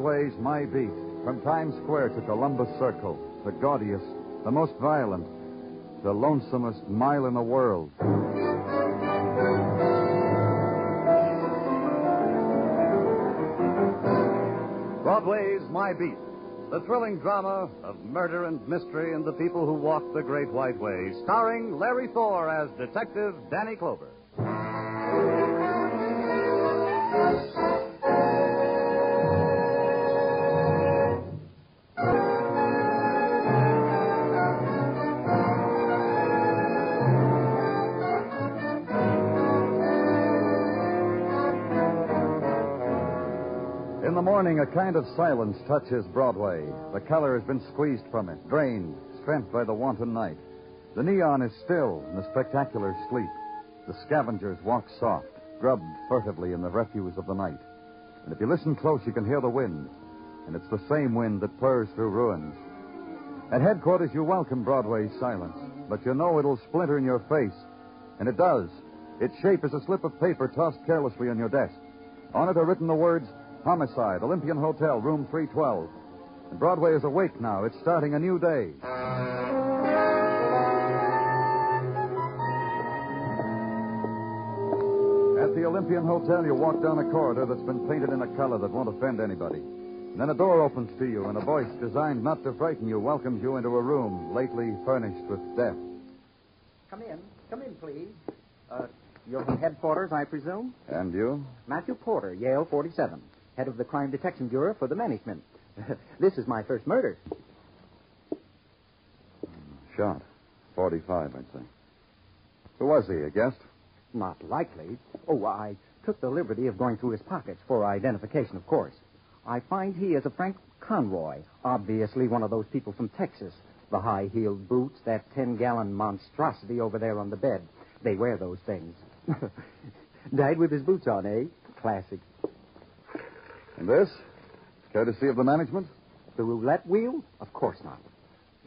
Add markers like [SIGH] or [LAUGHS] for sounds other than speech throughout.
Broadway's My Beat, from Times Square to Columbus Circle, the gaudiest, the most violent, the lonesomest mile in the world. Broadway's My Beat, the thrilling drama of murder and mystery and the people who walk the Great White Way, starring Larry Thor as Detective Danny Clover. Morning, a kind of silence touches Broadway. The color has been squeezed from it, drained, spent by the wanton night. The neon is still in the spectacular sleep. The scavengers walk soft, grubbed furtively in the refuse of the night. And if you listen close, you can hear the wind. And it's the same wind that purrs through ruins. At headquarters, you welcome Broadway's silence, but you know it'll splinter in your face. And it does. Its shape is a slip of paper tossed carelessly on your desk. On it are written the words, Homicide, Olympian Hotel, room 312. And Broadway is awake now. It's starting a new day. At the Olympian Hotel, you walk down a corridor that's been painted in a color that won't offend anybody. And then a door opens to you, and a voice designed not to frighten you welcomes you into a room lately furnished with death. Come in. Come in, please. Uh, you're from headquarters, I presume? And you? Matthew Porter, Yale 47, head of the Crime Detection Bureau for the management. [LAUGHS] this is my first murder. Shot. 45, I'd say. Who was he, a guest? Not likely. Oh, I took the liberty of going through his pockets for identification, of course. I find he is a Frank Conroy, obviously one of those people from Texas. The high heeled boots, that 10 gallon monstrosity over there on the bed. They wear those things. [LAUGHS] Died with his boots on, eh? Classic. And this? Courtesy of the management? The roulette wheel? Of course not.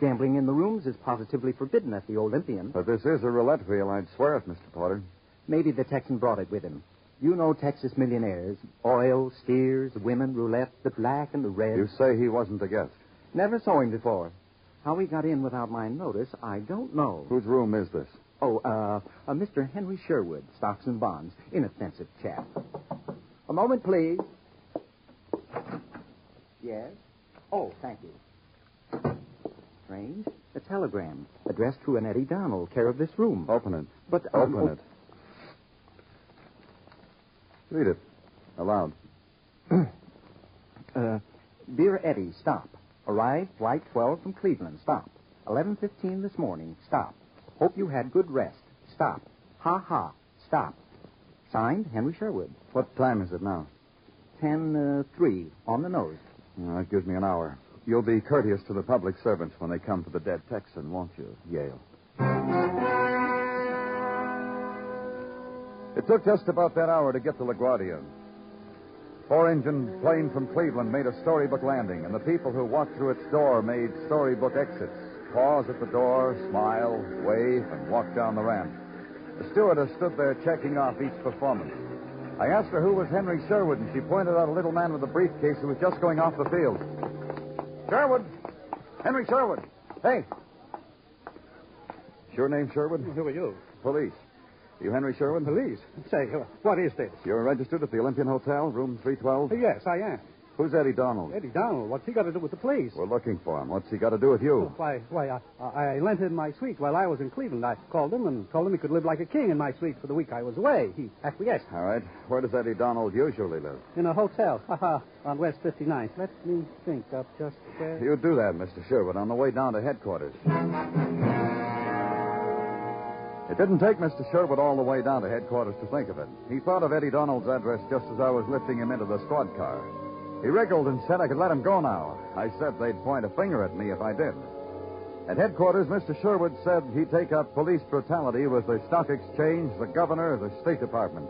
Gambling in the rooms is positively forbidden at the Olympian. But this is a roulette wheel, I'd swear it, Mr. Porter. Maybe the Texan brought it with him. You know Texas millionaires. Oil, steers, women, roulette, the black and the red. You say he wasn't a guest. Never saw him before. How he got in without my notice, I don't know. Whose room is this? Oh, uh, uh, Mr. Henry Sherwood, stocks and bonds. Inoffensive chap. A moment, please. Yes? Oh, thank you. Strange. A telegram addressed to an Eddie Donald, care of this room. Open it. But, um, Open it. Read it. Aloud. [CLEARS THROAT] Uh, dear Eddie, stop. Arrived flight 12 from Cleveland. Stop. 11:15 this morning. Stop. Hope you had good rest. Stop. Ha ha. Stop. Signed, Henry Sherwood. What time is it now? 10 uh, 3 on the nose. Oh, that gives me an hour. You'll be courteous to the public servants when they come for the dead Texan, won't you, Yale? It took just about that hour to get to LaGuardia. Four-engine plane from Cleveland made a storybook landing, and the people who walked through its door made storybook exits. Pause at the door, smile, wave, and walk down the ramp. The stewardess stood there checking off each performance. I asked her who was Henry Sherwood, and she pointed out a little man with a briefcase who was just going off the field. Sherwood! Henry Sherwood! Hey! Your name Sherwood? Who are you? Police. You Henry Sherwood? Police. Say, what is this? You're registered at the Olympian Hotel, room 312? Yes, I am. Who's Eddie Donald? Eddie Donald, what's he got to do with the police? We're looking for him. What's he got to do with you? Oh, why, why, I, I, I lent him my suite while I was in Cleveland. I called him and told him he could live like a king in my suite for the week I was away. He acquiesced. All right. Where does Eddie Donald usually live? In a hotel, haha, on West 59th. Let me think up just there. You do that, Mr. Sherwood, on the way down to headquarters. It didn't take Mr. Sherwood all the way down to headquarters to think of it. He thought of Eddie Donald's address just as I was lifting him into the squad car. He wriggled and said I could let him go now. I said they'd point a finger at me if I did. At headquarters, Mr. Sherwood said he'd take up police brutality with the stock exchange, the governor, the State Department.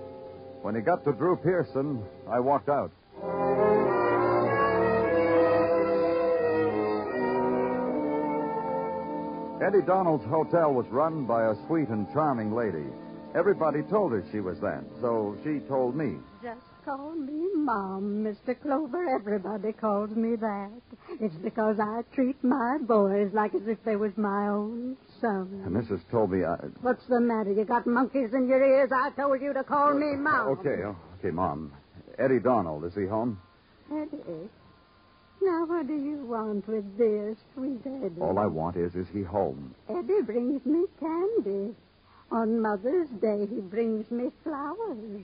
When he got to Drew Pearson, I walked out. Eddie Donald's hotel was run by a sweet and charming lady. Everybody told her she was that, so she told me. Just call me Mom, Mr. Clover. Everybody calls me that. It's because I treat my boys like as if they was my own son. And Mrs. Toby, I... What's the matter? You got monkeys in your ears? I told you to call me uh, Mom. Okay, oh, okay, Mom. Eddie Donald, is he home? Eddie. Now, what do you want with this, sweet Eddie? All I want is, is he home? Eddie brings me candy. On Mother's Day, he brings me flowers.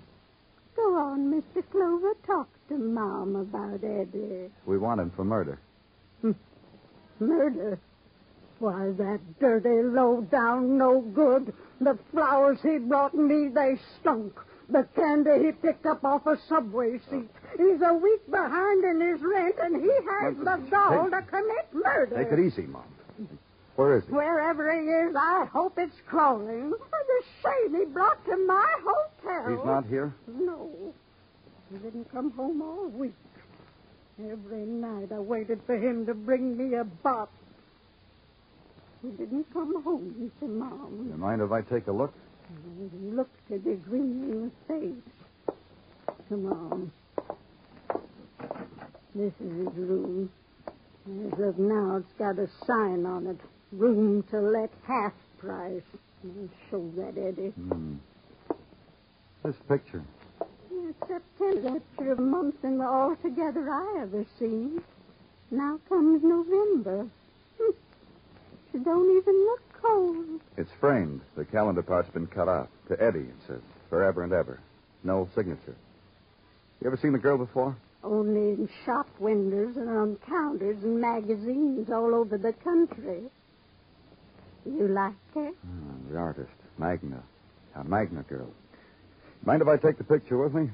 Go on, Mr. Clover. Talk to Mom about Eddie. We want him for murder. Hmm. Murder? Why, that dirty, low down, no good. The flowers he brought me, they stunk. The candy he picked up off a subway seat. He's a week behind in his rent, and he has the gall to commit murder. Take it easy, Mom. Where is he? Wherever he is, I hope it's crawling. The shame he brought to my hotel. He's not here? No. He didn't come home all week. Every night I waited for him to bring me a box. He didn't come home to Mom. You mind if I take a look? He looked to be green in the face. Come on. This is his room. Yes, look now, it's got a sign on it. Room to let half price. I'll show that, Eddie. Hmm. This picture. Yeah, September, picture of month in the altogether I ever seen. Now comes November. Hmm. She don't even look cold. It's framed. The calendar part's been cut off. To Eddie, it says. Forever and ever. No signature. You ever seen the girl before? Only in shop windows and on counters and magazines all over the country. You like her? Ah, the artist. Magna. A Magna girl. Mind if I take the picture with me?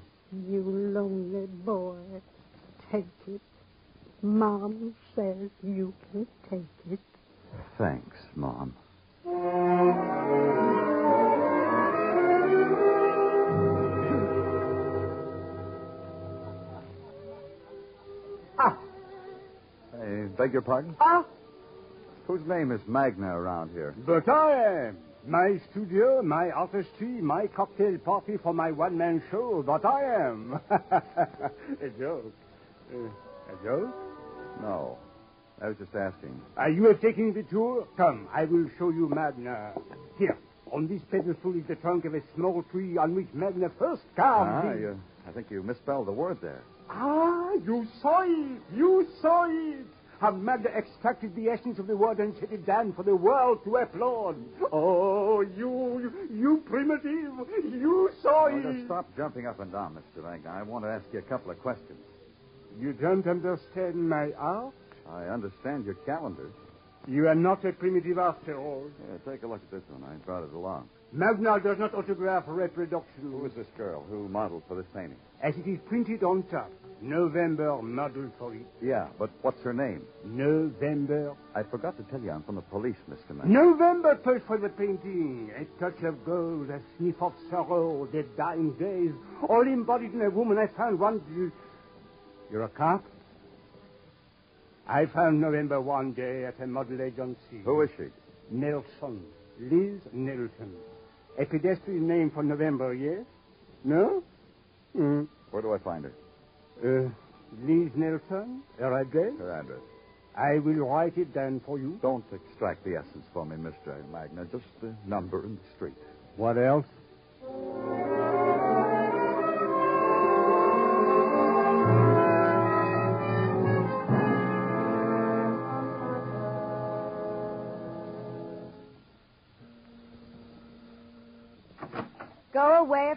You lonely boy. Take it. Mom says you can take it. Thanks, Mom. Ah. I beg your pardon? Ah, Whose name is Magna around here? but I am. My studio, my artistry, my cocktail party for my one-man show, but I am. [LAUGHS] a joke. Uh, a joke? No. I was just asking. Are you taking the tour? Come, I will show you Magna. Here, on this pedestal is the trunk of a small tree on which Magna first carved. Ah, you, I think you misspelled the word there. Ah, you saw it. You saw it. How Magna extracted the essence of the word and set it down for the world to applaud. Oh, you, you primitive. You saw it. just stop jumping up and down, Mr. Magna. I want to ask you a couple of questions. You don't understand my art? I understand your calendars. You are not a primitive after all. Yeah, take a look at this one. I brought it along. Magna does not autograph reproduction. Who is this girl? Who modeled for this painting? As it is printed on top. November model for it. Yeah, but what's her name? November. I forgot to tell you I'm from the police, Mr. Magna. November push for the painting. A touch of gold, a sniff of sorrow, the dying days, all embodied in a woman I found one. You're a cop? I found November one day at a model agency. Who is she? Nelson. Liz Nelson. A pedestrian name for November, yes? No? Hmm. Where do I find her? Uh, Liz Nelson? Her address? Her address. I will write it down for you. Don't extract the essence for me, Mr. Magna. Just the number and the street. What else?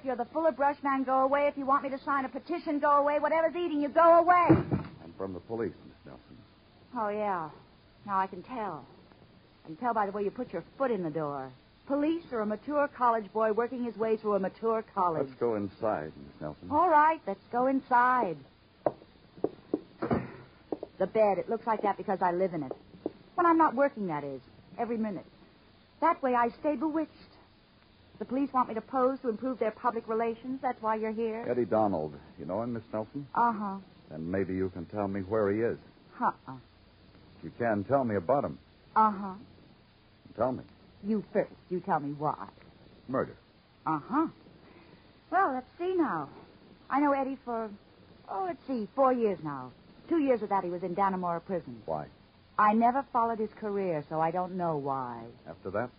You're the Fuller Brush man. Go away if you want me to sign a petition. Go away. Whatever's eating you, go away. I'm from the police, Miss Nelson. Oh, yeah. Now I can tell. I can tell by the way you put your foot in the door. Police or a mature college boy working his way through a mature college. Let's go inside, Miss Nelson. All right, let's go inside. The bed, it looks like that because I live in it. When I'm not working, that is. Every minute. That way I stay bewitched. The police want me to pose to improve their public relations. That's why you're here. Eddie Donald. You know him, Miss Nelson? Uh huh. And maybe you can tell me where he is. Uh huh. You can, tell me about him. Uh huh. Tell me. You first. You tell me why. Murder. Uh huh. Well, let's see now. I know Eddie for, oh, let's see, four years now. Two years of that he was in Dannemora prison. Why? I never followed his career, so I don't know why. After that?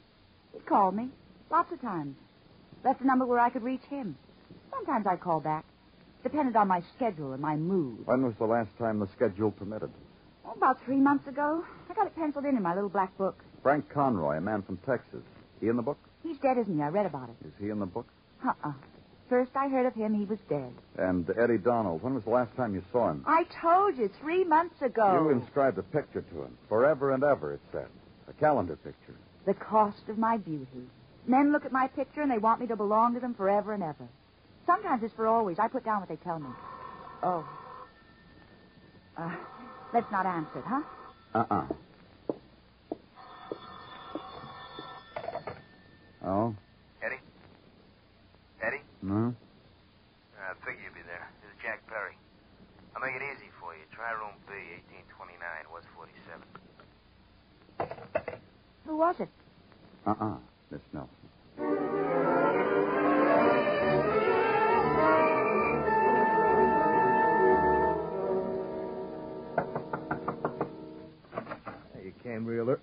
He called me. Lots of times. Left a number where I could reach him. Sometimes I call back. Depended on my schedule and my mood. When was the last time the schedule permitted? Oh, about three months ago. I got it penciled in in my little black book. Frank Conroy, a man from Texas. He in the book? He's dead, isn't he? I read about it. Is he in the book? Uh-uh. First I heard of him, he was dead. And Eddie Donald, when was the last time you saw him? I told you, three months ago. You inscribed a picture to him. Forever and ever, it said. A calendar picture. The cost of my beauty. Men look at my picture and they want me to belong to them forever and ever. Sometimes it's for always. I put down what they tell me. Oh. Uh, let's not answer it, huh? Uh-uh. Oh? Eddie? Eddie? No? I figure you'd be there. This is Jack Perry. I'll make it easy for you. Try room B, 1829, West 47. Who was it? Uh-uh, Miss Nelson. Hey, you came real early.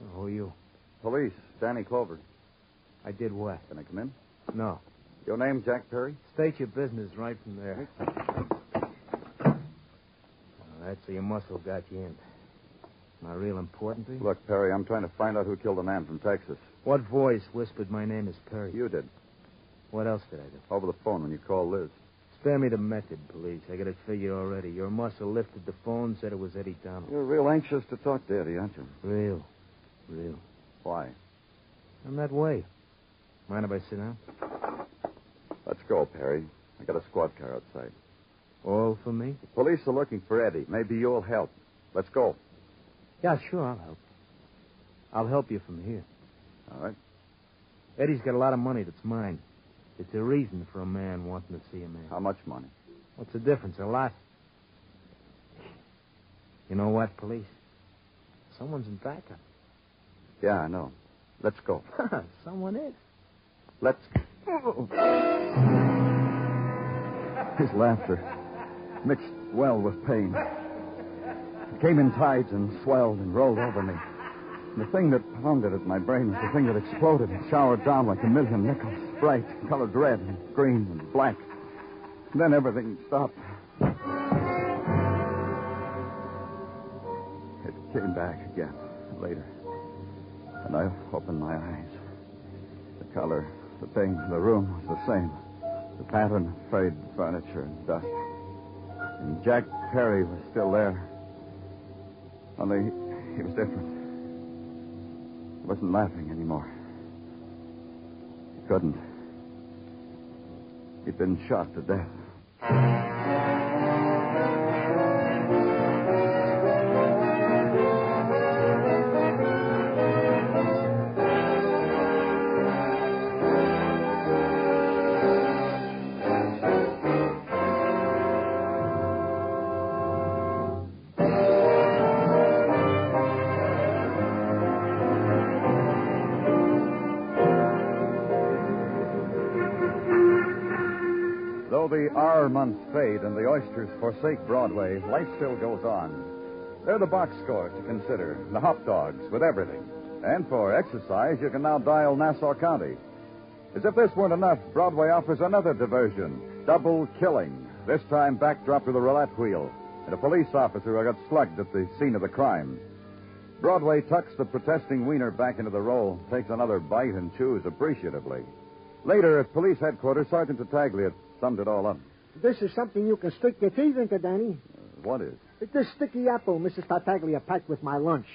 Oh, who are you? Police, Danny Clover. I did what? Can I come in? No. Your name, Jack Perry? State your business right from there. Oh, that's so your muscle got you in. Am I real important to you? Look, Perry, I'm trying to find out who killed a man from Texas. What voice whispered my name is Perry? You did. What else did I do? Over the phone when you called Liz. Spare me the method, police. I got it figured already. Your muscle lifted the phone, said it was Eddie Donald. You're real anxious to talk to Eddie, aren't you? Real. Real. Why? I'm that way. Mind if I sit down? Let's go, Perry. I got a squad car outside. All for me? The police are looking for Eddie. Maybe you'll help. Let's go. Yeah, sure, I'll help. I'll help you from here. All right. Eddie's got a lot of money that's mine. It's a reason for a man wanting to see a man. How much money? What's the difference? A lot. You know what, police? Someone's in backup. Yeah, I know. Let's go. [LAUGHS] Someone is. Let's. go. His laughter mixed well with pain. It came in tides and swelled and rolled over me. The thing that pounded at my brain was the thing that exploded and showered down like a million nickels, bright, colored red and green and black. And then everything stopped. It came back again later. And I opened my eyes. The color, the thing, the room was the same. The pattern of frayed furniture and dust. And Jack Perry was still there. Only he was different. Wasn't laughing anymore. He couldn't. He'd been shot to death. Forsake Broadway, life still goes on. There are the box scores to consider, the hot dogs with everything. And for exercise, you can now dial Nassau County. As if this weren't enough, Broadway offers another diversion double killing. This time backdrop to the roulette wheel and a police officer who got slugged at the scene of the crime. Broadway tucks the protesting wiener back into the roll, takes another bite, and chews appreciatively. Later at police headquarters, Sergeant Tartaglia summed it all up. This is something you can stick your teeth into, Danny. What is? It's this sticky apple Mrs. Tartaglia packed with my lunch.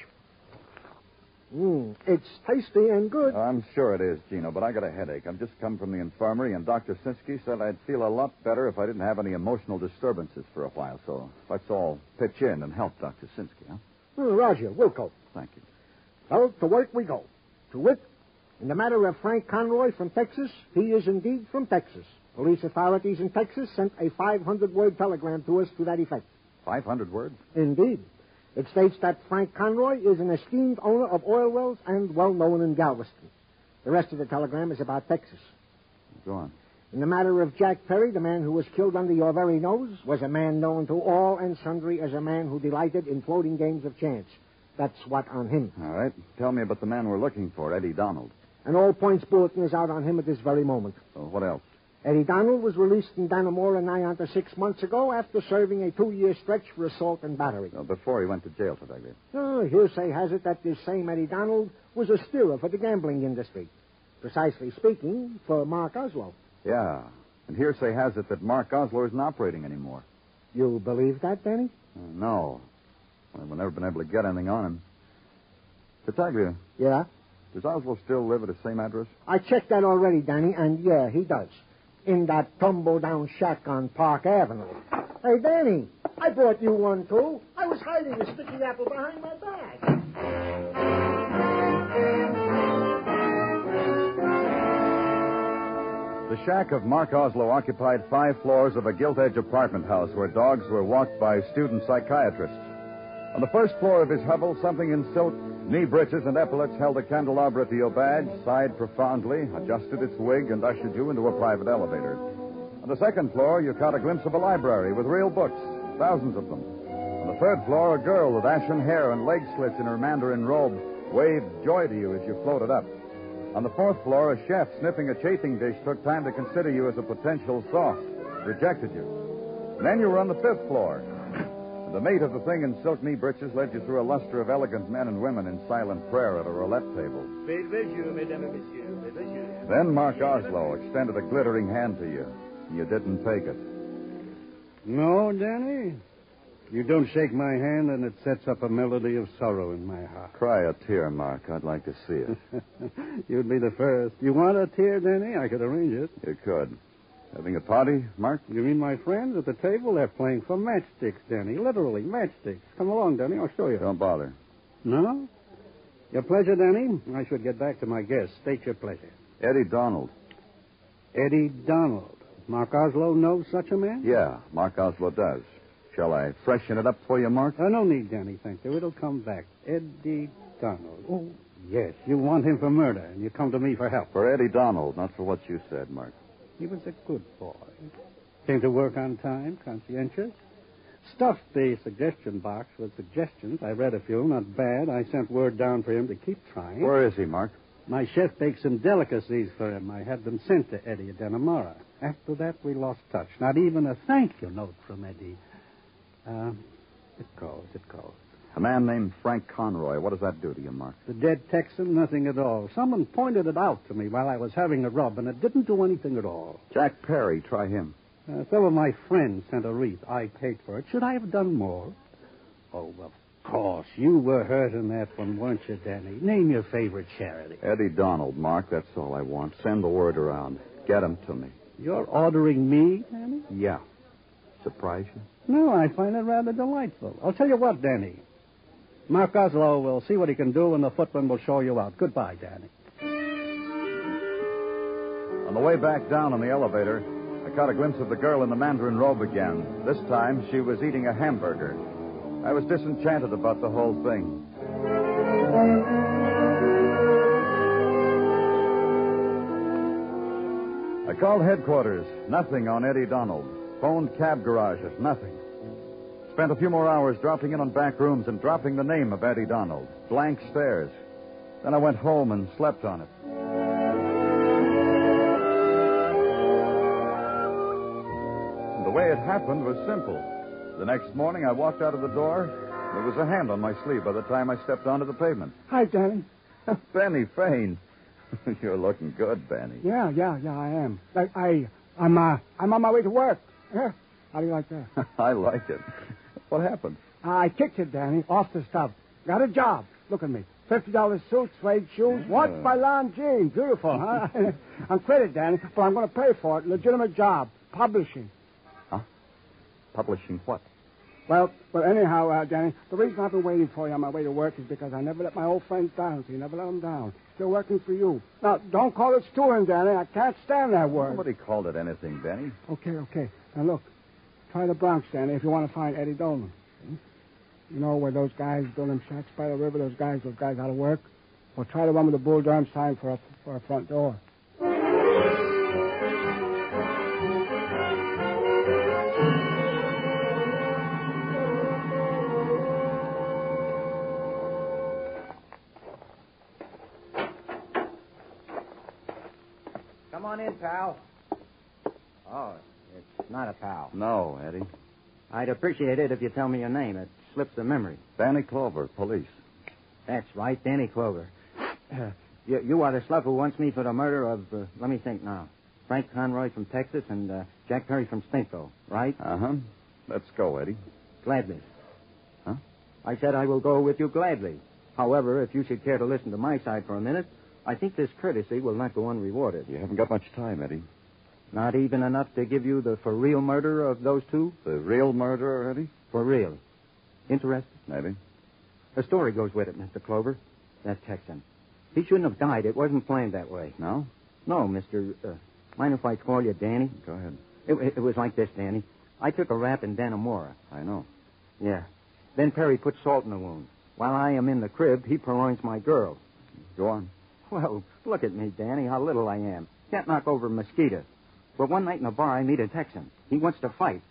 Mmm, it's tasty and good. I'm sure it is, Gino, but I got a headache. I've just come from the infirmary, and Dr. Sinsky said I'd feel a lot better if I didn't have any emotional disturbances for a while. So let's all pitch in and help Dr. Sinsky, huh? Oh, Roger, Wilco. Thank you. Well, to work we go. To wit, in the matter of Frank Conroy from Texas, he is indeed from Texas. Police authorities in Texas sent a 500 word telegram to us to that effect. 500 words? Indeed. It states that Frank Conroy is an esteemed owner of oil wells and well known in Galveston. The rest of the telegram is about Texas. Go on. In the matter of Jack Perry, the man who was killed under your very nose was a man known to all and sundry as a man who delighted in floating games of chance. That's what on him. All right. Tell me about the man we're looking for, Eddie Donald. An all points bulletin is out on him at this very moment. Oh, what else? Eddie Donald was released in Dannemora to six months ago after serving a two-year stretch for assault and battery. Well, before he went to jail, Tartaglia. Oh, hearsay has it that this same Eddie Donald was a steerer for the gambling industry. Precisely speaking, for Mark Oslo. Yeah. And hearsay has it that Mark Oslo isn't operating anymore. You believe that, Danny? Uh, no. Well, we've never been able to get anything on him. Tartaglia, Yeah? does Oslo still live at the same address? I checked that already, Danny, and yeah, he does. In that tumble down shack on Park Avenue. Hey, Danny, I brought you one, too. I was hiding a sticky apple behind my back. The shack of Mark Oslo occupied five floors of a gilt edge apartment house where dogs were walked by student psychiatrists. On the first floor of his hovel, something in silk, knee breeches, and epaulets held a candelabra to your badge, sighed profoundly, adjusted its wig, and ushered you into a private elevator. On the second floor, you caught a glimpse of a library with real books, thousands of them. On the third floor, a girl with ashen hair and leg slits in her mandarin robe waved joy to you as you floated up. On the fourth floor, a chef sniffing a chafing dish took time to consider you as a potential sauce, rejected you. And then you were on the fifth floor. And the mate of the thing in silk knee breeches led you through a luster of elegant men and women in silent prayer at a roulette table. Then Mark Oslo extended a glittering hand to you. You didn't take it. No, Danny. You don't shake my hand, and it sets up a melody of sorrow in my heart. Cry a tear, Mark. I'd like to see it. [LAUGHS] You'd be the first. You want a tear, Danny? I could arrange it. you could. Having a party, Mark? You mean my friends at the table? They're playing for matchsticks, Danny. Literally, matchsticks. Come along, Danny. I'll show you. Don't bother. No? Your pleasure, Danny. I should get back to my guests. State your pleasure. Eddie Donald. Eddie Donald. Mark Oslo knows such a man? Yeah, Mark Oslo does. Shall I freshen it up for you, Mark? Uh, no need, Danny, thank you. It'll come back. Eddie Donald. Oh, yes. You want him for murder, and you come to me for help. For Eddie Donald, not for what you said, Mark. He was a good boy. Came to work on time, conscientious. Stuffed the suggestion box with suggestions. I read a few, not bad. I sent word down for him to keep trying. Where is he, Mark? My chef baked some delicacies for him. I had them sent to Eddie at. After that, we lost touch. Not even a thank you note from Eddie. Uh, it goes, it goes. A man named Frank Conroy. What does that do to you, Mark? The dead Texan, nothing at all. Someone pointed it out to me while I was having a rub, and it didn't do anything at all. Jack Perry. Try him. Some of my friends sent a wreath. I paid for it. Should I have done more? Oh, of course. You were hurt in that one, weren't you, Danny? Name your favorite charity. Eddie Donald, Mark. That's all I want. Send the word around. Get him to me. You're ordering me, Danny? Yeah. Surprise you? No, I find it rather delightful. I'll tell you what, Danny. Mark Oslo will see what he can do, and the footman will show you out. Goodbye, Danny. On the way back down in the elevator, I caught a glimpse of the girl in the mandarin robe again. This time, she was eating a hamburger. I was disenchanted about the whole thing. I called headquarters. Nothing on Eddie Donald. Phoned cab garages. Nothing. Spent a few more hours dropping in on back rooms and dropping the name of Eddie Donald. Blank stares. Then I went home and slept on it. And the way it happened was simple. The next morning, I walked out of the door. There was a hand on my sleeve by the time I stepped onto the pavement. Hi, Danny. [LAUGHS] Benny Fane. [LAUGHS] You're looking good, Benny. Yeah, yeah, yeah, I am. Like, I, I'm, uh, I'm on my way to work. Yeah. How do you like that? [LAUGHS] I like it. What happened? I kicked it, Danny, off the stuff. Got a job. Look at me. Fifty dollars suit, suede shoes, watch by Longines. Beautiful, huh? [LAUGHS] I'm credit, Danny, but I'm going to pay for it. Legitimate job. Publishing. Huh? Publishing what? Well, well, anyhow, uh, Danny, the reason I've been waiting for you on my way to work is because I never let my old friends down. So you never let them down. Still working for you. Now, don't call it stewing, Danny. I can't stand that word. Nobody called it anything, Benny. Okay, okay. Now look, try the Bronx, Danny, if you want to find Eddie Donald. Hmm? You know where those guys build them shacks by the river? Those guys, those guys out of work. Well, try the one with the bull durham sign for a for a front door. Come on in, pal. Oh, it's not a pal. No, Eddie. I'd appreciate it if you tell me your name. It slips the memory. Danny Clover, police. That's right, Danny Clover. [CLEARS THROAT] you, you are the slough who wants me for the murder of, uh, let me think now, Frank Conroy from Texas and uh, Jack Perry from Stinko, right? Uh huh. Let's go, Eddie. Gladly. Huh? I said I will go with you gladly. However, if you should care to listen to my side for a minute, I think this courtesy will not go unrewarded. You haven't got much time, Eddie. Not even enough to give you the for real murder of those two? The real murderer, Eddie? For real. Interested? Maybe. A story goes with it, Mr. Clover. That Texan. He shouldn't have died. It wasn't planned that way. No? No, Mr. Uh, mind if I call you Danny? Go ahead. It, it, it was like this, Danny. I took a rap in Dannemora. I know. Yeah. Then Perry put salt in the wound. While I am in the crib, he purloins my girl. Go on. Well, look at me, Danny, how little I am. Can't knock over a mosquito. But one night in a bar, I meet a Texan. He wants to fight.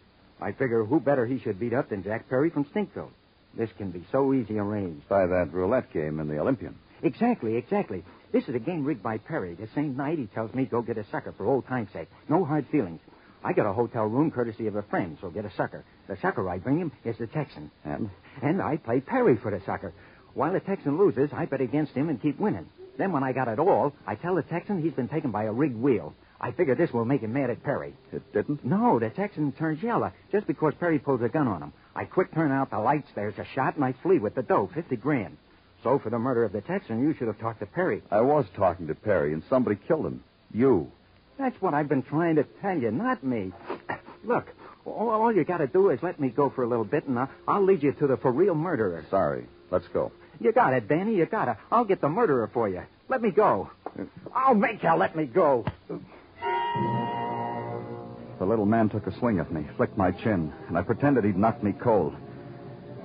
I figure who better he should beat up than Jack Perry from Stinkville. This can be so easy arranged. By that roulette game in the Olympian. Exactly, exactly. This is a game rigged by Perry. The same night he tells me go get a sucker for old time's sake. No hard feelings. I got a hotel room courtesy of a friend, so get a sucker. The sucker I bring him is the Texan. And? And I play Perry for the sucker. While the Texan loses, I bet against him and keep winning. Then when I got it all, I tell the Texan he's been taken by a rigged wheel. I figure this will make him mad at Perry. It didn't? No, the Texan turns yellow just because Perry pulls a gun on him. I quick turn out the lights, there's a shot, and I flee with the dough, 50 grand. So for the murder of the Texan, you should have talked to Perry. I was talking to Perry, and somebody killed him. You. That's what I've been trying to tell you, not me. [COUGHS] Look, all, all you got to do is let me go for a little bit, and I'll, I'll lead you to the for real murderer. Sorry. Let's go. You got it, Danny. You got it. I'll get the murderer for you. Let me go. Uh, I'll make you let me go. Little man took a swing at me, flicked my chin, and I pretended he'd knocked me cold.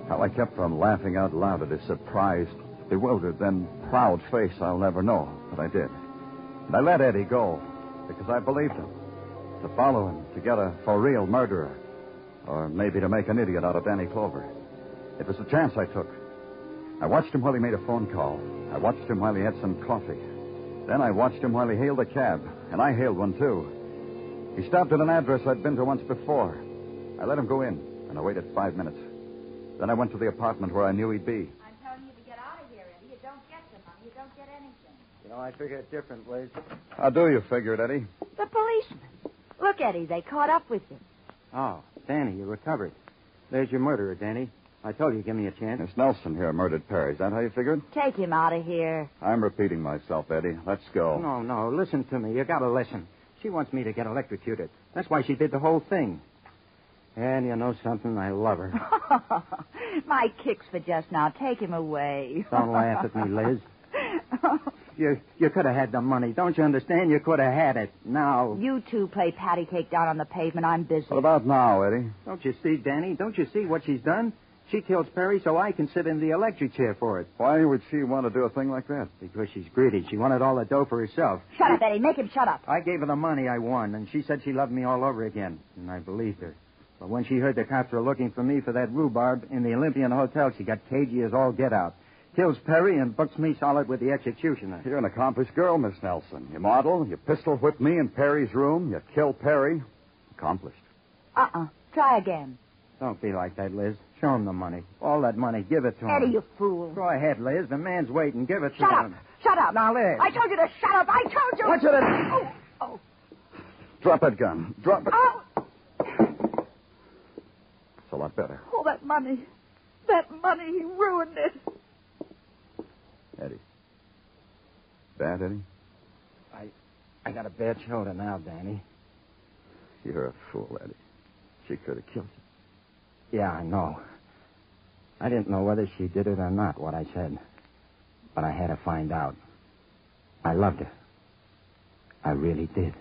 How I kept from laughing out loud at his surprised, bewildered, then proud face, I'll never know, but I did. And I let Eddie go because I believed him. To follow him, to get a for real murderer, or maybe to make an idiot out of Danny Clover. It was a chance I took. I watched him while he made a phone call. I watched him while he had some coffee. Then I watched him while he hailed a cab, and I hailed one too. He stopped at an address I'd been to once before. I let him go in, and I waited five minutes. Then I went to the apartment where I knew he'd be. I'm telling you to get out of here, Eddie. You don't get the money. You don't get anything. You know, I figure it different, Liz. How do you figure it, Eddie? The policeman. Look, Eddie, they caught up with him. Oh, Danny, you recovered. There's your murderer, Danny. I told you, give me a chance. It's Nelson here murdered Perry. Is that how you figured? Take him out of here. I'm repeating myself, Eddie. Let's go. No, no, listen to me. You gotta listen. She wants me to get electrocuted. That's why she did the whole thing. And you know something? I love her. [LAUGHS] My kicks for just now. Take him away. [LAUGHS] Don't laugh at me, Liz. [LAUGHS] You you could have had the money. Don't you understand? You could have had it. Now. You two play patty cake down on the pavement. I'm busy. What about now, Eddie? Don't you see, Danny? Don't you see what she's done? She kills Perry so I can sit in the electric chair for it. Why would she want to do a thing like that? Because she's greedy. She wanted all the dough for herself. Shut up, Eddie. Make him shut up. I gave her the money I won, and she said she loved me all over again. And I believed her. But when she heard the cops were looking for me for that rhubarb in the Olympian Hotel, she got cagey as all get out. Kills Perry and books me solid with the executioner. You're an accomplished girl, Miss Nelson. You model, you pistol whip me in Perry's room, you kill Perry. Accomplished. Uh-uh. Try again. Don't be like that, Liz. Show him the money. All that money. Give it to him. Eddie, you fool. Go ahead, Liz. The man's waiting. Give it to Shut up. him. Shut up. Now, Liz. I told you to shut up. I told you. Watch it, Oh, oh, Drop that gun. Drop it. oh. It's a lot better. Oh, that money. That money. He ruined it. Eddie. Bad, Eddie? I, I got a bad shoulder now, Danny. You're a fool, Eddie. She could have killed you. Yeah, I know. I didn't know whether she did it or not, what I said. But I had to find out. I loved her. I really did.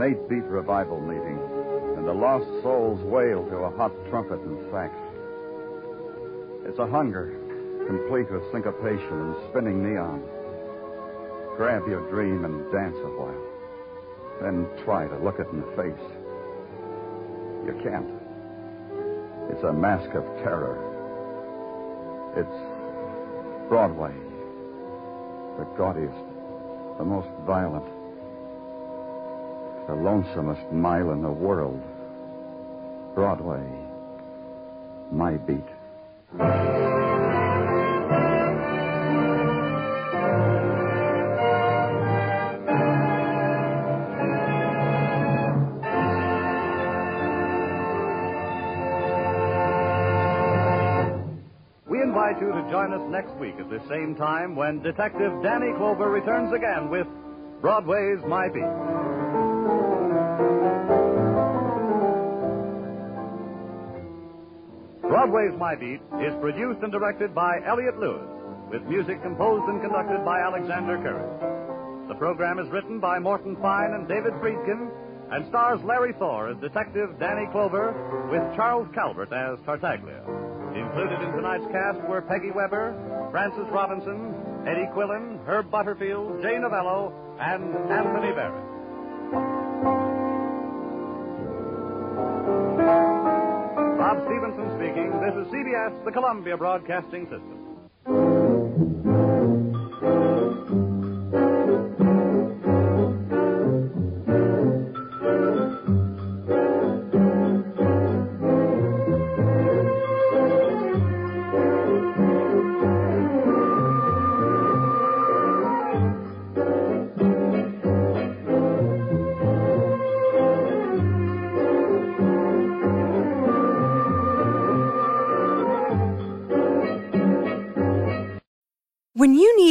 An eight beat revival meeting, and the lost souls wail to a hot trumpet and sax. It's a hunger, complete with syncopation and spinning neon. Grab your dream and dance a while. Then try to look it in the face. You can't. It's a mask of terror. It's Broadway. The gaudiest, the most violent, the lonesomest mile in the world. Broadway. My beat. We invite you to join us next week at this same time when Detective Danny Clover returns again with Broadway's My Beat. Broadway's My Beat is produced and directed by Elliott Lewis, with music composed and conducted by Alexander Courage. The program is written by Morton Fine and David Friedkin and stars Larry Thor as Detective Danny Clover with Charles Calvert as Tartaglia. Included in tonight's cast were Peggy Webber, Francis Robinson, Eddie Quillan, Herb Butterfield, Jay Novello, and Anthony Barrett. Stevenson speaking. This is CBS, the Columbia Broadcasting System.